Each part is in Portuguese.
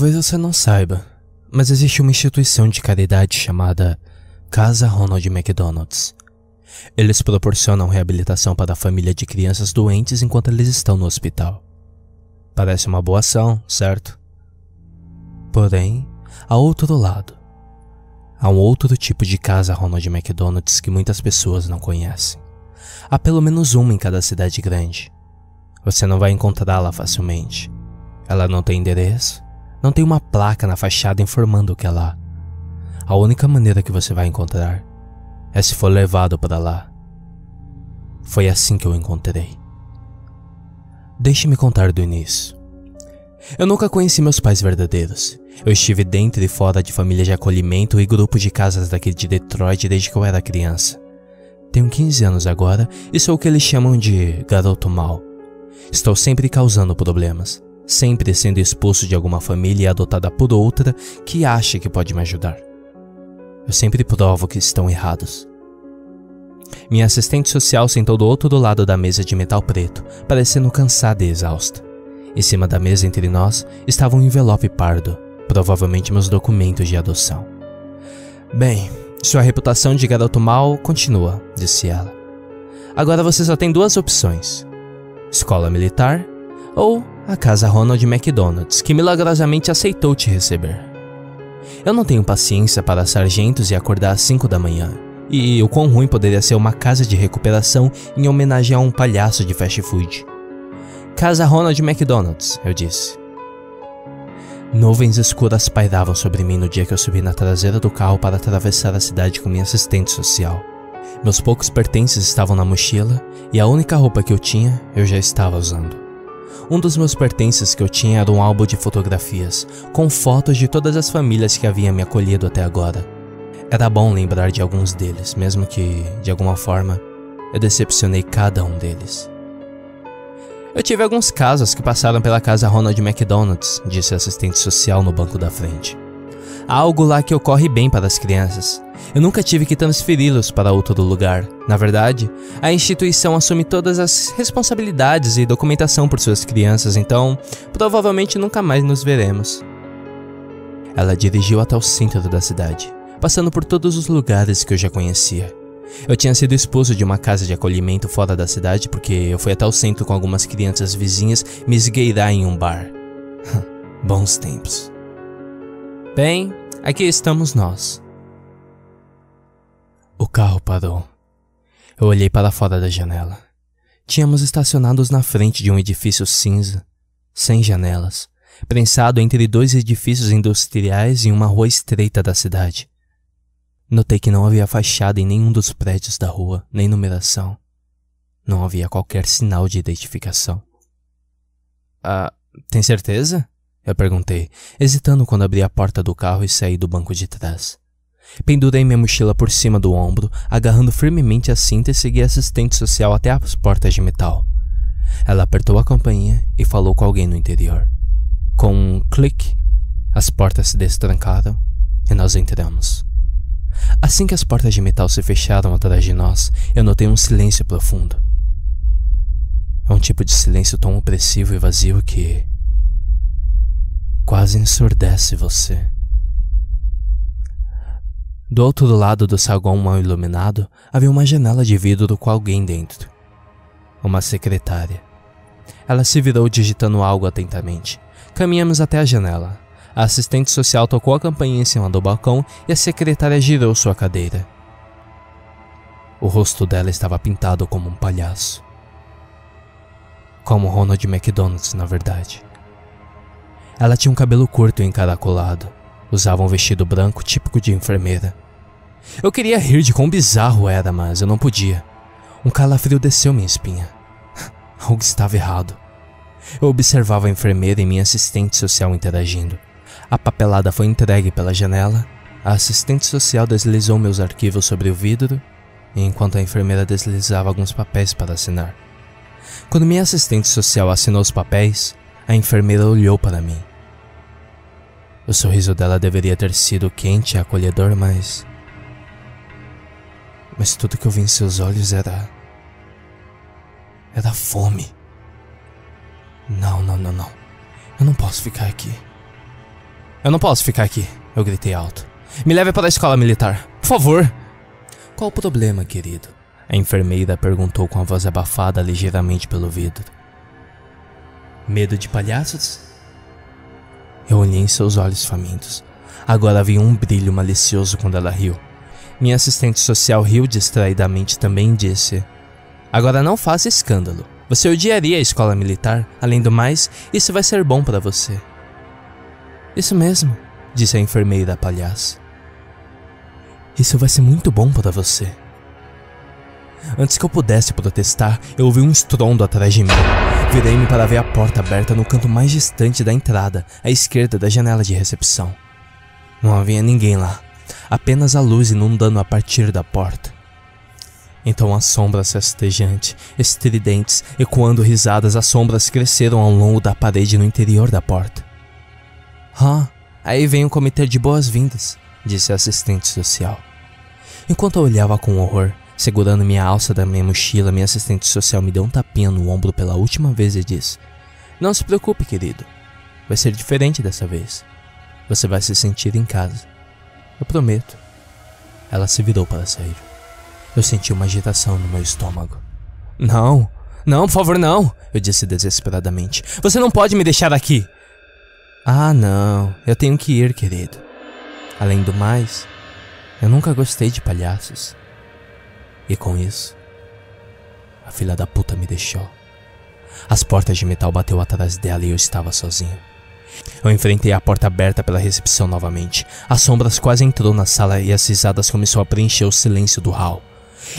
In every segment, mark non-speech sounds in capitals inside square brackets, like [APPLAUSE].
Talvez você não saiba, mas existe uma instituição de caridade chamada Casa Ronald McDonald's. Eles proporcionam reabilitação para a família de crianças doentes enquanto eles estão no hospital. Parece uma boa ação, certo? Porém, há outro lado. Há um outro tipo de casa Ronald McDonald's que muitas pessoas não conhecem. Há pelo menos uma em cada cidade grande. Você não vai encontrá-la facilmente. Ela não tem endereço, não tem uma placa na fachada informando o que é lá. A única maneira que você vai encontrar é se for levado para lá. Foi assim que eu encontrei. Deixe-me contar do início. Eu nunca conheci meus pais verdadeiros. Eu estive dentro e fora de famílias de acolhimento e grupos de casas daqui de Detroit desde que eu era criança. Tenho 15 anos agora e sou o que eles chamam de garoto mal. Estou sempre causando problemas, sempre sendo expulso de alguma família e adotado por outra que acha que pode me ajudar. Eu sempre provo que estão errados. Minha assistente social sentou do outro lado da mesa de metal preto, parecendo cansada e exausta. Em cima da mesa entre nós estava um envelope pardo, provavelmente meus documentos de adoção. Bem, sua reputação de garoto mal continua, disse ela. Agora você só tem duas opções: escola militar ou a casa Ronald McDonald's, que milagrosamente aceitou te receber. Eu não tenho paciência para sargentos e acordar às 5 da manhã, e o quão ruim poderia ser uma casa de recuperação em homenagem a um palhaço de fast food. Casa Ronald McDonald's, eu disse. Nuvens escuras pairavam sobre mim no dia que eu subi na traseira do carro para atravessar a cidade com minha assistente social. Meus poucos pertences estavam na mochila e a única roupa que eu tinha eu já estava usando. Um dos meus pertences que eu tinha era um álbum de fotografias, com fotos de todas as famílias que haviam me acolhido até agora. Era bom lembrar de alguns deles, mesmo que, de alguma forma, eu decepcionei cada um deles. Eu tive alguns casos que passaram pela casa Ronald McDonald's, disse a assistente social no banco da frente. Algo lá que ocorre bem para as crianças. Eu nunca tive que transferi-los para outro lugar. Na verdade, a instituição assume todas as responsabilidades e documentação por suas crianças, então provavelmente nunca mais nos veremos. Ela dirigiu até o centro da cidade, passando por todos os lugares que eu já conhecia. Eu tinha sido expulso de uma casa de acolhimento fora da cidade porque eu fui até o centro com algumas crianças vizinhas me esgueirar em um bar. [LAUGHS] Bons tempos. Bem, aqui estamos nós. O carro parou. Eu olhei para fora da janela. Tínhamos estacionados na frente de um edifício cinza, sem janelas, prensado entre dois edifícios industriais em uma rua estreita da cidade. Notei que não havia fachada em nenhum dos prédios da rua, nem numeração. Não havia qualquer sinal de identificação. Ah, tem certeza? Eu perguntei, hesitando quando abri a porta do carro e saí do banco de trás. Pendurei minha mochila por cima do ombro, agarrando firmemente a cinta e segui a assistente social até as portas de metal. Ela apertou a campainha e falou com alguém no interior. Com um clique, as portas se destrancaram e nós entramos. Assim que as portas de metal se fecharam atrás de nós, eu notei um silêncio profundo. É um tipo de silêncio tão opressivo e vazio que quase ensurdece você. Do outro lado do saguão mal iluminado havia uma janela de vidro com alguém dentro. Uma secretária. Ela se virou digitando algo atentamente. Caminhamos até a janela. A assistente social tocou a campainha em cima do balcão e a secretária girou sua cadeira. O rosto dela estava pintado como um palhaço. Como Ronald McDonald's, na verdade. Ela tinha um cabelo curto e encaracolado. Usava um vestido branco típico de enfermeira. Eu queria rir de quão bizarro era, mas eu não podia. Um calafrio desceu minha espinha. [LAUGHS] Algo estava errado. Eu observava a enfermeira e minha assistente social interagindo. A papelada foi entregue pela janela. A assistente social deslizou meus arquivos sobre o vidro, enquanto a enfermeira deslizava alguns papéis para assinar. Quando minha assistente social assinou os papéis, a enfermeira olhou para mim. O sorriso dela deveria ter sido quente e acolhedor, mas. Mas tudo que eu vi em seus olhos era. Era fome. Não, não, não, não. Eu não posso ficar aqui. Eu não posso ficar aqui, eu gritei alto. Me leve para a escola militar, por favor. Qual o problema, querido? A enfermeira perguntou com a voz abafada ligeiramente pelo vidro. Medo de palhaços? Eu olhei em seus olhos famintos. Agora havia um brilho malicioso quando ela riu. Minha assistente social riu distraidamente também e disse: Agora não faça escândalo. Você odiaria a escola militar. Além do mais, isso vai ser bom para você. Isso mesmo, disse a enfermeira palhaça. Isso vai ser muito bom para você. Antes que eu pudesse protestar, eu ouvi um estrondo atrás de mim. Virei-me para ver a porta aberta no canto mais distante da entrada, à esquerda da janela de recepção. Não havia ninguém lá, apenas a luz inundando a partir da porta. Então as sombras rastejantes, estridentes, ecoando risadas, as sombras cresceram ao longo da parede no interior da porta. Ah, aí vem o comitê de boas-vindas, disse a assistente social. Enquanto eu olhava com horror, segurando minha alça da minha mochila, minha assistente social me deu um tapinha no ombro pela última vez e disse: Não se preocupe, querido. Vai ser diferente dessa vez. Você vai se sentir em casa. Eu prometo. Ela se virou para sair. Eu senti uma agitação no meu estômago. Não, não, por favor, não, eu disse desesperadamente. Você não pode me deixar aqui. Ah, não, eu tenho que ir, querido. Além do mais, eu nunca gostei de palhaços. E com isso, a filha da puta me deixou. As portas de metal bateu atrás dela e eu estava sozinho. Eu enfrentei a porta aberta pela recepção novamente. As sombras quase entrou na sala e as risadas começou a preencher o silêncio do hall.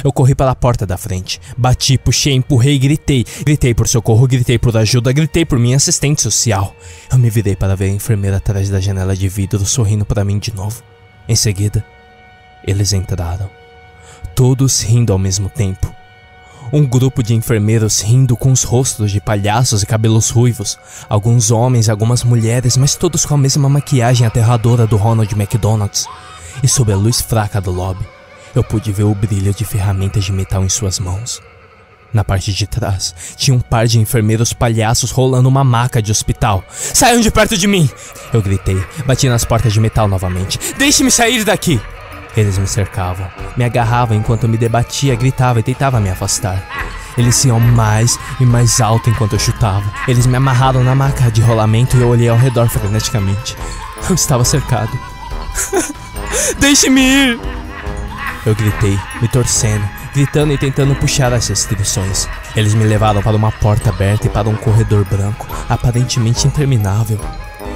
Eu corri pela porta da frente. Bati, puxei, empurrei gritei. Gritei por socorro, gritei por ajuda, gritei por minha assistente social. Eu me virei para ver a enfermeira atrás da janela de vidro sorrindo para mim de novo. Em seguida, eles entraram. Todos rindo ao mesmo tempo. Um grupo de enfermeiros rindo com os rostos de palhaços e cabelos ruivos. Alguns homens, algumas mulheres, mas todos com a mesma maquiagem aterradora do Ronald McDonald's. E sob a luz fraca do lobby, eu pude ver o brilho de ferramentas de metal em suas mãos. Na parte de trás, tinha um par de enfermeiros palhaços rolando uma maca de hospital. Saiam de perto de mim! Eu gritei, bati nas portas de metal novamente. Deixe-me sair daqui! Eles me cercavam, me agarravam enquanto eu me debatia, gritava e tentava me afastar. Eles iam mais e mais alto enquanto eu chutava. Eles me amarraram na maca de rolamento e eu olhei ao redor freneticamente. Eu estava cercado. [LAUGHS] Deixe-me ir! Eu gritei, me torcendo, gritando e tentando puxar as restrições. Eles me levaram para uma porta aberta e para um corredor branco, aparentemente interminável.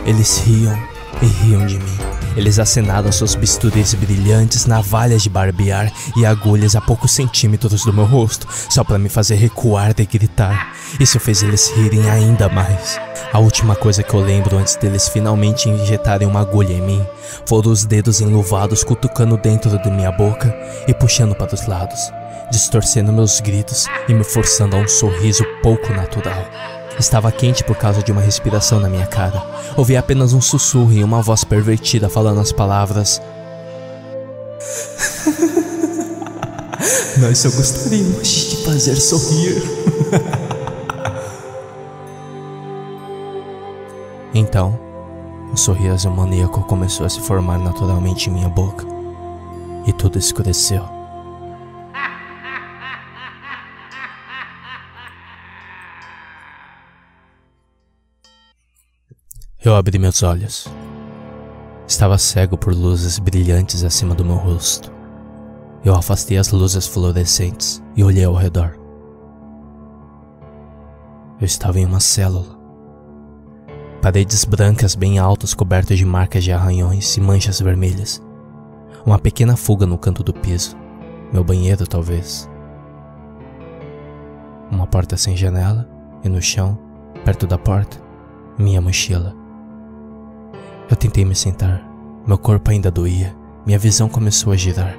Eles riam e riam de mim. Eles acenaram seus bisturis brilhantes, navalhas de barbear e agulhas a poucos centímetros do meu rosto, só para me fazer recuar e gritar. Isso fez eles rirem ainda mais. A última coisa que eu lembro antes deles finalmente injetarem uma agulha em mim foram os dedos enluvados cutucando dentro de minha boca e puxando para os lados, distorcendo meus gritos e me forçando a um sorriso pouco natural. Estava quente por causa de uma respiração na minha cara. Ouvi apenas um sussurro e uma voz pervertida falando as palavras. [LAUGHS] Nós só gostaríamos de te fazer sorrir. [LAUGHS] então, um sorriso maníaco começou a se formar naturalmente em minha boca. E tudo escureceu. Eu abri meus olhos. Estava cego por luzes brilhantes acima do meu rosto. Eu afastei as luzes fluorescentes e olhei ao redor. Eu estava em uma célula. Paredes brancas bem altas cobertas de marcas de arranhões e manchas vermelhas. Uma pequena fuga no canto do piso. Meu banheiro, talvez. Uma porta sem janela e no chão, perto da porta, minha mochila. Eu tentei me sentar. Meu corpo ainda doía. Minha visão começou a girar.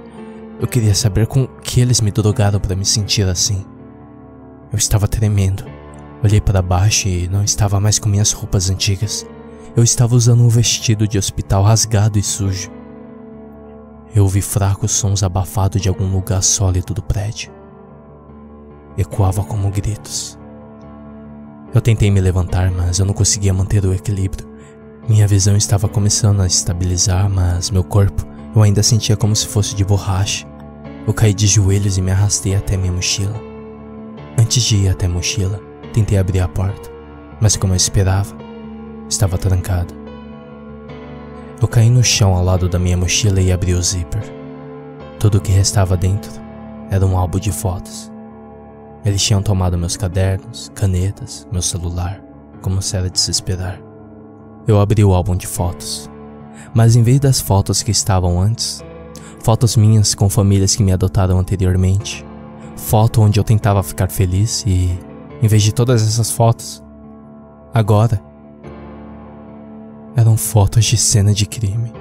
Eu queria saber com que eles me drogaram para me sentir assim. Eu estava tremendo. Olhei para baixo e não estava mais com minhas roupas antigas. Eu estava usando um vestido de hospital rasgado e sujo. Eu ouvi fracos sons abafados de algum lugar sólido do prédio. Ecoava como gritos. Eu tentei me levantar, mas eu não conseguia manter o equilíbrio. Minha visão estava começando a estabilizar, mas meu corpo eu ainda sentia como se fosse de borracha. Eu caí de joelhos e me arrastei até minha mochila. Antes de ir até a mochila, tentei abrir a porta, mas como eu esperava, estava trancada. Eu caí no chão ao lado da minha mochila e abri o zíper. Tudo o que restava dentro era um álbum de fotos. Eles tinham tomado meus cadernos, canetas, meu celular, como se era de se esperar. Eu abri o álbum de fotos, mas em vez das fotos que estavam antes, fotos minhas com famílias que me adotaram anteriormente, foto onde eu tentava ficar feliz e, em vez de todas essas fotos, agora eram fotos de cena de crime.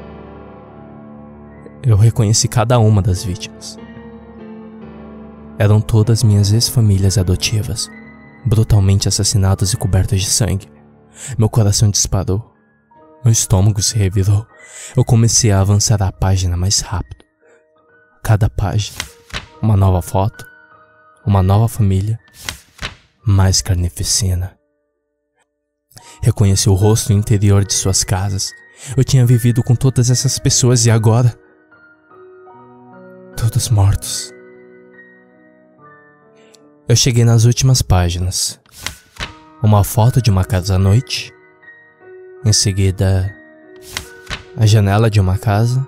Eu reconheci cada uma das vítimas. Eram todas minhas ex-famílias adotivas, brutalmente assassinadas e cobertas de sangue. Meu coração disparou. Meu estômago se revirou. Eu comecei a avançar a página mais rápido. Cada página, uma nova foto, uma nova família, mais carnificina. Reconheci o rosto interior de suas casas. Eu tinha vivido com todas essas pessoas e agora. Todos mortos. Eu cheguei nas últimas páginas. Uma foto de uma casa à noite. Em seguida, a janela de uma casa.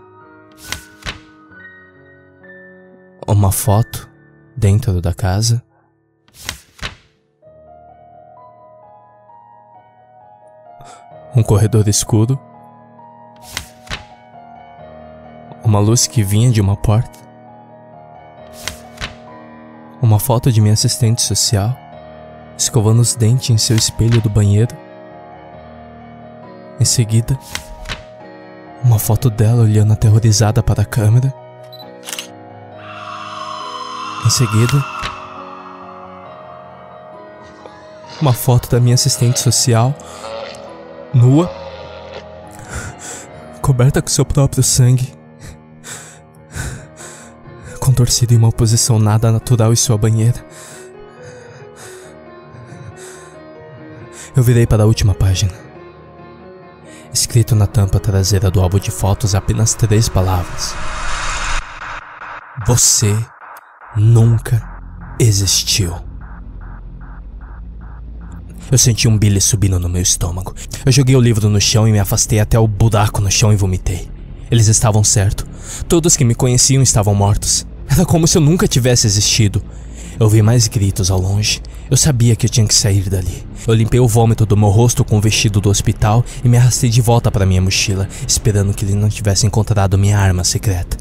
Uma foto dentro da casa. Um corredor escuro. Uma luz que vinha de uma porta uma foto de minha assistente social, escovando os dentes em seu espelho do banheiro. Em seguida, uma foto dela olhando aterrorizada para a câmera. Em seguida, uma foto da minha assistente social, nua, [LAUGHS] coberta com seu próprio sangue contorcido em uma posição nada natural em sua banheira. Eu virei para a última página. Escrito na tampa traseira do álbum de fotos apenas três palavras: Você nunca existiu. Eu senti um bile subindo no meu estômago. Eu joguei o livro no chão e me afastei até o buraco no chão e vomitei. Eles estavam certos. Todos que me conheciam estavam mortos. Era como se eu nunca tivesse existido. Eu vi mais gritos ao longe. Eu sabia que eu tinha que sair dali. Eu limpei o vômito do meu rosto com o vestido do hospital e me arrastei de volta para minha mochila, esperando que ele não tivesse encontrado minha arma secreta.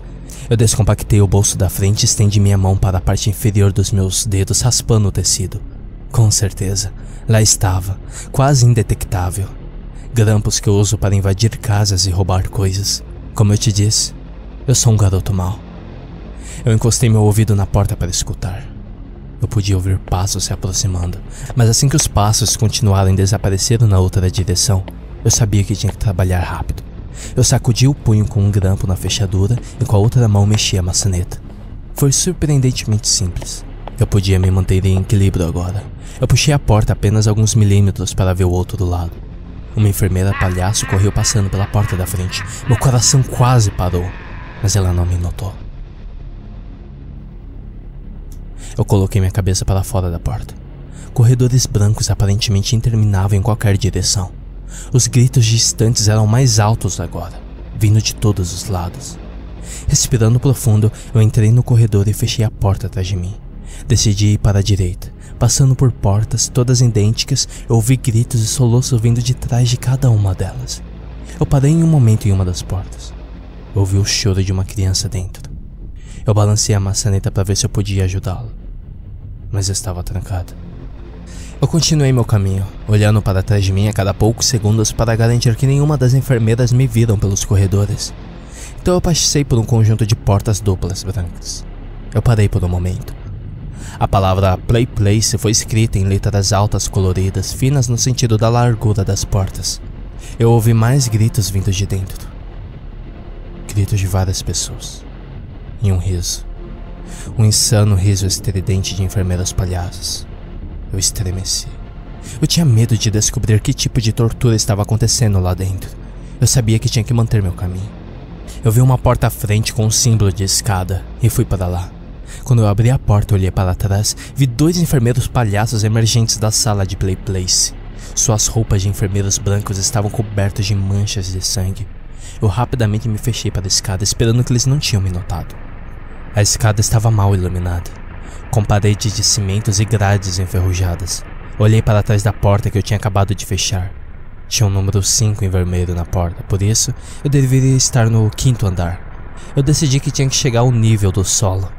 Eu descompactei o bolso da frente e estendi minha mão para a parte inferior dos meus dedos, raspando o tecido. Com certeza, lá estava, quase indetectável. Grampos que eu uso para invadir casas e roubar coisas. Como eu te disse, eu sou um garoto mau. Eu encostei meu ouvido na porta para escutar. Eu podia ouvir passos se aproximando, mas assim que os passos continuaram e desapareceram na outra direção, eu sabia que tinha que trabalhar rápido. Eu sacudi o punho com um grampo na fechadura e com a outra mão mexi a maçaneta. Foi surpreendentemente simples. Eu podia me manter em equilíbrio agora. Eu puxei a porta apenas alguns milímetros para ver o outro lado. Uma enfermeira palhaço correu passando pela porta da frente. Meu coração quase parou, mas ela não me notou. Eu coloquei minha cabeça para fora da porta. Corredores brancos aparentemente interminavam em qualquer direção. Os gritos distantes eram mais altos agora, vindo de todos os lados. Respirando profundo, eu entrei no corredor e fechei a porta atrás de mim. Decidi ir para a direita. Passando por portas, todas idênticas, eu ouvi gritos e soluços vindo de trás de cada uma delas. Eu parei em um momento em uma das portas. Eu ouvi o choro de uma criança dentro. Eu balancei a maçaneta para ver se eu podia ajudá-lo mas estava trancada. Eu continuei meu caminho, olhando para trás de mim a cada poucos segundos para garantir que nenhuma das enfermeiras me viram pelos corredores. Então eu passei por um conjunto de portas duplas brancas. Eu parei por um momento. A palavra Play Place foi escrita em letras altas coloridas, finas no sentido da largura das portas. Eu ouvi mais gritos vindos de dentro. Gritos de várias pessoas. E um riso. Um insano riso estridente de enfermeiras palhaças. Eu estremeci. Eu tinha medo de descobrir que tipo de tortura estava acontecendo lá dentro. Eu sabia que tinha que manter meu caminho. Eu vi uma porta à frente com um símbolo de escada e fui para lá. Quando eu abri a porta, olhei para trás, vi dois enfermeiros palhaços emergentes da sala de play place. Suas roupas de enfermeiros brancos estavam cobertas de manchas de sangue. Eu rapidamente me fechei para a escada, esperando que eles não tinham me notado. A escada estava mal iluminada, com paredes de cimentos e grades enferrujadas. Olhei para trás da porta que eu tinha acabado de fechar. Tinha um número 5 em vermelho na porta, por isso eu deveria estar no quinto andar. Eu decidi que tinha que chegar ao nível do solo.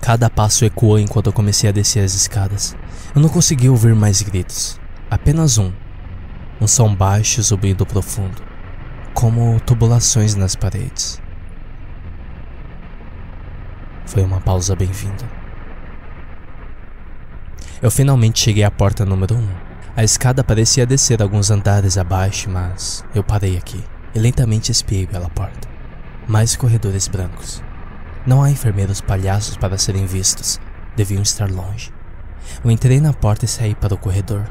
Cada passo ecoou enquanto eu comecei a descer as escadas. Eu não conseguia ouvir mais gritos. Apenas um. Um som baixo subindo profundo, como tubulações nas paredes. Foi uma pausa bem-vinda. Eu finalmente cheguei à porta número 1. Um. A escada parecia descer alguns andares abaixo, mas eu parei aqui e lentamente espiei pela porta. Mais corredores brancos. Não há enfermeiros palhaços para serem vistos, deviam estar longe. Eu entrei na porta e saí para o corredor.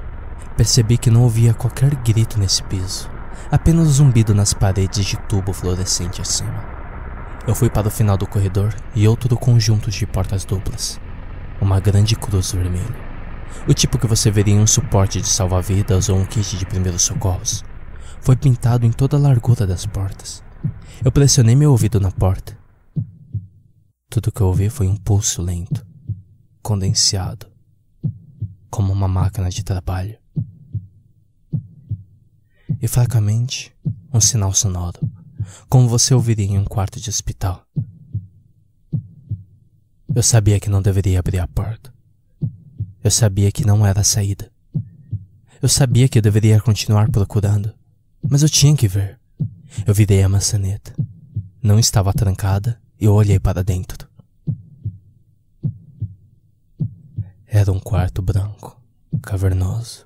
Percebi que não ouvia qualquer grito nesse piso, apenas zumbido nas paredes de tubo fluorescente acima. Eu fui para o final do corredor e outro conjunto de portas duplas. Uma grande cruz vermelha. O tipo que você veria em um suporte de salva-vidas ou um kit de primeiros socorros. Foi pintado em toda a largura das portas. Eu pressionei meu ouvido na porta. Tudo que eu ouvi foi um pulso lento, condensado, como uma máquina de trabalho e fracamente um sinal sonoro, como você ouviria em um quarto de hospital. Eu sabia que não deveria abrir a porta. Eu sabia que não era a saída. Eu sabia que eu deveria continuar procurando, mas eu tinha que ver. Eu virei a maçaneta. Não estava trancada e eu olhei para dentro. Era um quarto branco, cavernoso.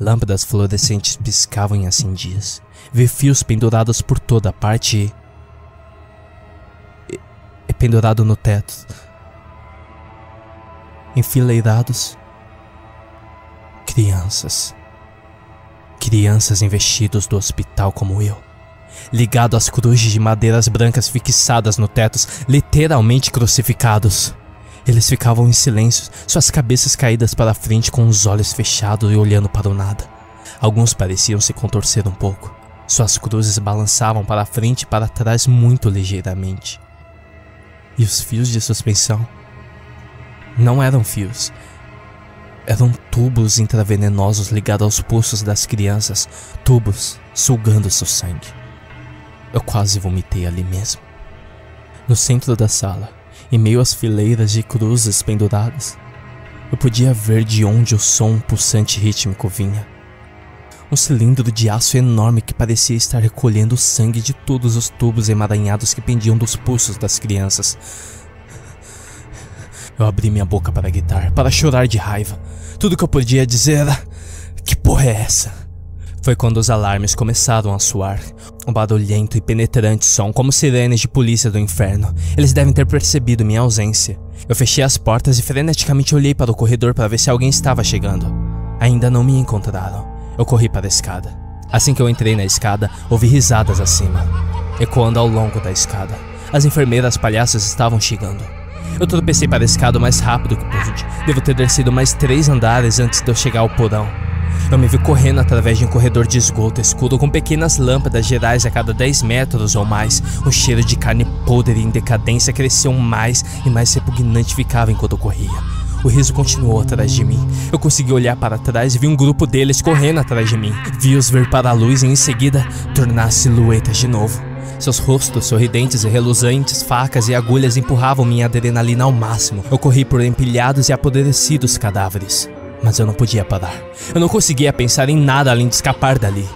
Lâmpadas fluorescentes piscavam em acendias. Vi fios pendurados por toda parte e, e pendurado no teto. Enfileirados. Crianças. Crianças em vestidos do hospital como eu. Ligado às cruzes de madeiras brancas fixadas no teto, literalmente crucificados. Eles ficavam em silêncio, suas cabeças caídas para frente com os olhos fechados e olhando para o nada. Alguns pareciam se contorcer um pouco. Suas cruzes balançavam para frente e para trás muito ligeiramente. E os fios de suspensão? Não eram fios. Eram tubos intravenenosos ligados aos pulsos das crianças, tubos sugando seu sangue. Eu quase vomitei ali mesmo. No centro da sala, em meio às fileiras de cruzes penduradas. Eu podia ver de onde o som pulsante rítmico vinha. Um cilindro de aço enorme que parecia estar recolhendo o sangue de todos os tubos emaranhados que pendiam dos pulsos das crianças. Eu abri minha boca para gritar, para chorar de raiva. Tudo que eu podia dizer era: Que porra é essa? Foi quando os alarmes começaram a soar. Um barulhento e penetrante som, como sirenes de polícia do inferno. Eles devem ter percebido minha ausência. Eu fechei as portas e freneticamente olhei para o corredor para ver se alguém estava chegando. Ainda não me encontraram. Eu corri para a escada. Assim que eu entrei na escada, ouvi risadas acima, ecoando ao longo da escada. As enfermeiras palhaças estavam chegando. Eu tropecei para a escada o mais rápido que pude. Devo ter descido mais três andares antes de eu chegar ao porão. Eu me vi correndo através de um corredor de esgoto escuro com pequenas lâmpadas gerais a cada 10 metros ou mais. O cheiro de carne podre em decadência cresceu mais e mais repugnante ficava enquanto eu corria. O riso continuou atrás de mim. Eu consegui olhar para trás e vi um grupo deles correndo atrás de mim. Vi-os ver para a luz e em seguida tornar silhuetas de novo. Seus rostos sorridentes e reluzentes, facas e agulhas empurravam minha adrenalina ao máximo. Eu corri por empilhados e apodrecidos cadáveres. Mas eu não podia parar. Eu não conseguia pensar em nada além de escapar dali.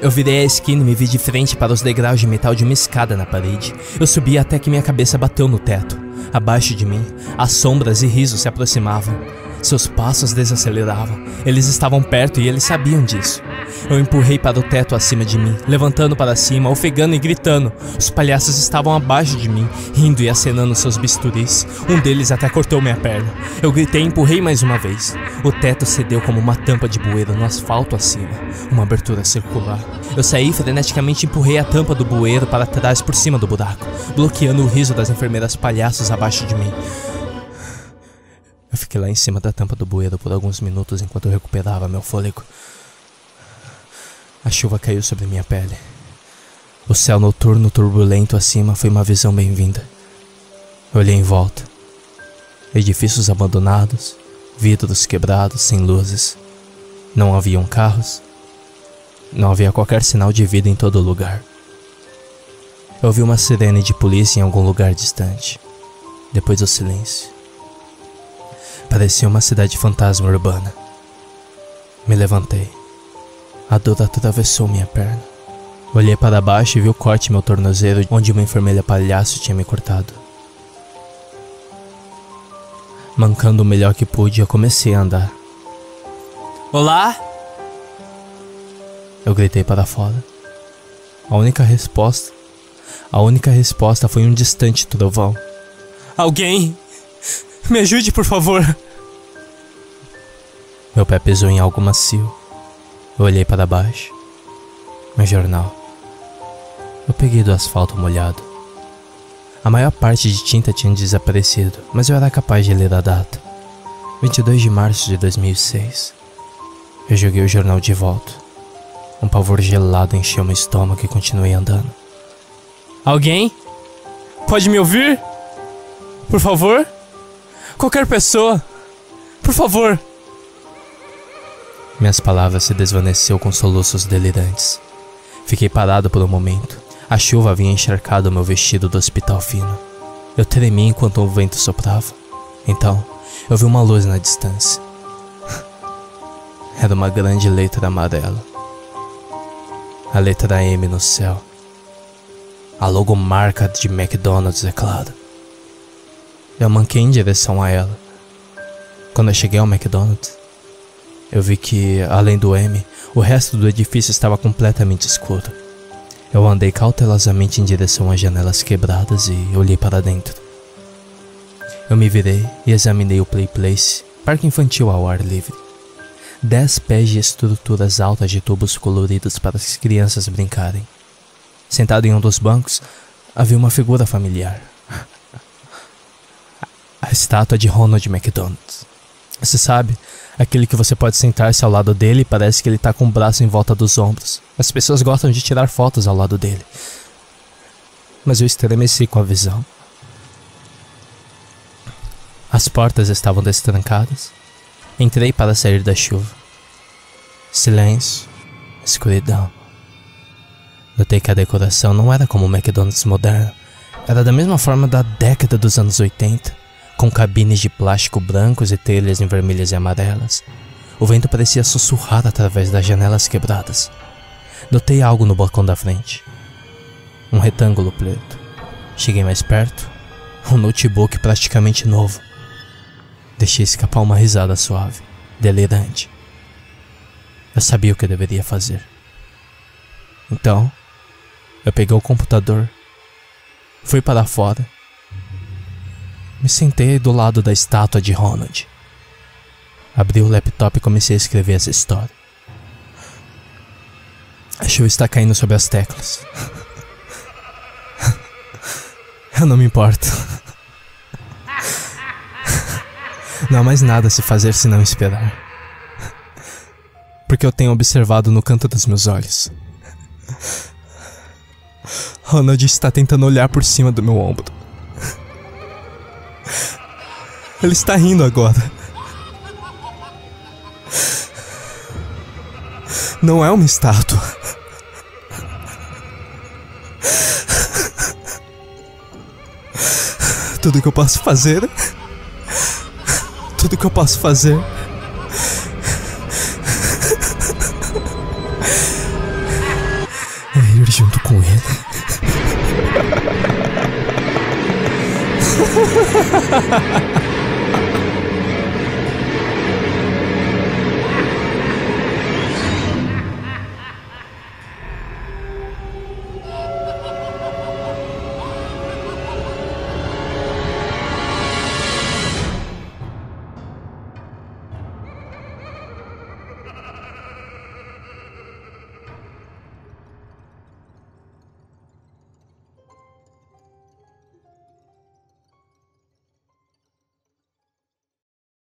Eu virei a esquina e me vi de frente para os degraus de metal de uma escada na parede. Eu subi até que minha cabeça bateu no teto. Abaixo de mim, as sombras e risos se aproximavam. Seus passos desaceleravam. Eles estavam perto e eles sabiam disso. Eu empurrei para o teto acima de mim, levantando para cima, ofegando e gritando. Os palhaços estavam abaixo de mim, rindo e acenando seus bisturis. Um deles até cortou minha perna. Eu gritei e empurrei mais uma vez. O teto cedeu como uma tampa de bueiro no asfalto acima, uma abertura circular. Eu saí freneticamente e empurrei a tampa do bueiro para trás por cima do buraco, bloqueando o riso das enfermeiras palhaços abaixo de mim. Eu fiquei lá em cima da tampa do bueiro por alguns minutos enquanto eu recuperava meu fôlego. A chuva caiu sobre minha pele. O céu noturno turbulento acima foi uma visão bem-vinda. Olhei em volta. Edifícios abandonados, vidros quebrados, sem luzes. Não haviam carros. Não havia qualquer sinal de vida em todo lugar. Eu ouvi uma sirene de polícia em algum lugar distante. Depois o silêncio. Parecia uma cidade fantasma urbana. Me levantei. A dor atravessou minha perna. Olhei para baixo e vi o corte em meu tornozelo onde uma enfermeira palhaço tinha me cortado. Mancando o melhor que pude, eu comecei a andar. Olá! Eu gritei para fora. A única resposta, a única resposta foi um distante trovão. Alguém! Me ajude, por favor! Meu pé pesou em algo macio. Eu olhei para baixo. Meu jornal. Eu peguei do asfalto molhado. A maior parte de tinta tinha desaparecido, mas eu era capaz de ler a data. 22 de março de 2006. Eu joguei o jornal de volta. Um pavor gelado encheu meu estômago e continuei andando. Alguém? Pode me ouvir? Por favor? Qualquer pessoa? Por favor! Minhas palavras se desvaneceu com soluços delirantes. Fiquei parado por um momento. A chuva havia encharcado meu vestido do hospital fino. Eu tremi enquanto o vento soprava. Então, eu vi uma luz na distância. [LAUGHS] Era uma grande letra amarela. A letra M no céu. A logomarca de McDonald's, é claro. Eu manquei em direção a ela. Quando eu cheguei ao McDonald's, eu vi que, além do M, o resto do edifício estava completamente escuro. Eu andei cautelosamente em direção às janelas quebradas e olhei para dentro. Eu me virei e examinei o Play Place, parque infantil ao ar livre. Dez pés de estruturas altas de tubos coloridos para as crianças brincarem. Sentado em um dos bancos, havia uma figura familiar. [LAUGHS] A estátua de Ronald McDonald. Você sabe, Aquele que você pode sentar-se ao lado dele e parece que ele está com o braço em volta dos ombros. As pessoas gostam de tirar fotos ao lado dele. Mas eu estremeci com a visão. As portas estavam destrancadas. Entrei para sair da chuva. Silêncio, escuridão. Notei que a decoração não era como o McDonald's moderno. Era da mesma forma da década dos anos 80 com cabines de plástico brancos e telhas em vermelhas e amarelas. O vento parecia sussurrar através das janelas quebradas. Notei algo no balcão da frente. Um retângulo preto. Cheguei mais perto. Um notebook praticamente novo. Deixei escapar uma risada suave, delirante. Eu sabia o que eu deveria fazer. Então, eu peguei o computador, fui para fora me sentei do lado da estátua de Ronald. Abri o laptop e comecei a escrever essa história. A chuva está caindo sobre as teclas. [LAUGHS] Eu não me importo. [LAUGHS] Não há mais nada a se fazer senão esperar. Porque eu tenho observado no canto dos meus olhos. Ronald está tentando olhar por cima do meu ombro. Ele está rindo agora. Não é uma estátua. Tudo que eu posso fazer. Tudo que eu posso fazer. É ir junto com ele. [LAUGHS]